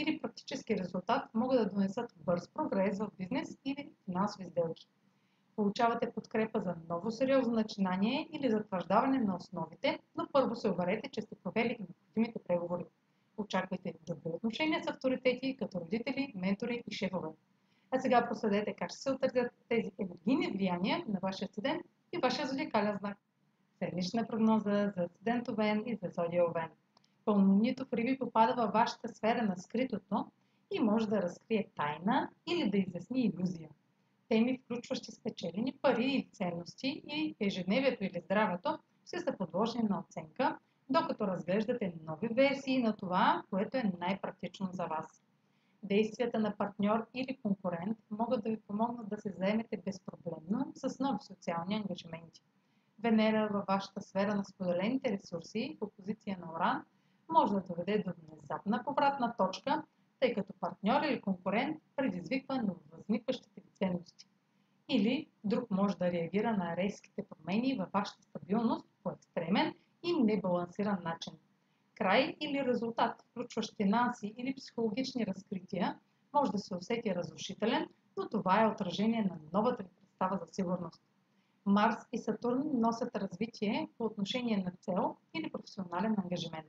или практически резултат могат да донесат бърз прогрес в бизнес или финансови сделки. Получавате подкрепа за ново сериозно начинание или затвърждаване на основите, но първо се уверете, че сте провели необходимите преговори. Очаквайте добри отношения с авторитети, като родители, ментори и шефове. А сега проследете как ще се отразят тези енергийни влияния на вашия студент и вашия зодиакален знак. Седмична прогноза за студент Овен и за зодия Овен. Пълнолунието в Риби попада във вашата сфера на скритото и може да разкрие тайна или да изясни иллюзия. Теми, включващи спечелени пари или ценности и ежедневието или здравето, ще са подложени на оценка, докато разглеждате нови версии на това, което е най-практично за вас. Действията на партньор или конкурент могат да ви помогнат да се заемете безпроблемно с нови социални ангажименти. Венера във вашата сфера на споделените ресурси в опозиция на Оран – може да доведе до внезапна повратна точка, тъй като партньор или конкурент предизвиква нововъзникващите ви ценности. Или друг може да реагира на резките промени във вашата стабилност по екстремен и небалансиран начин. Край или резултат, включващ финанси или психологични разкрития, може да се усети разрушителен, но това е отражение на новата ви представа за сигурност. Марс и Сатурн носят развитие по отношение на цел или професионален ангажимент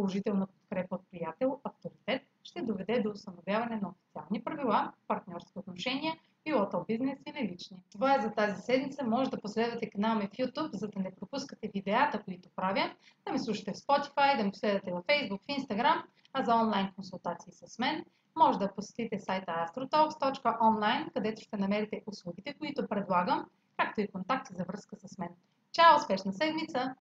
положителна подкрепа от приятел, авторитет, ще доведе до установяване на официални правила, партньорски отношения, било то бизнес или лични. Това е за тази седмица. Може да последвате канала ми в YouTube, за да не пропускате видеята, които правя, да ме слушате в Spotify, да ме последвате в Facebook, в Instagram, а за онлайн консултации с мен може да посетите сайта astrotalks.online, където ще намерите услугите, които предлагам, както и контакти за връзка с мен. Чао! Успешна седмица!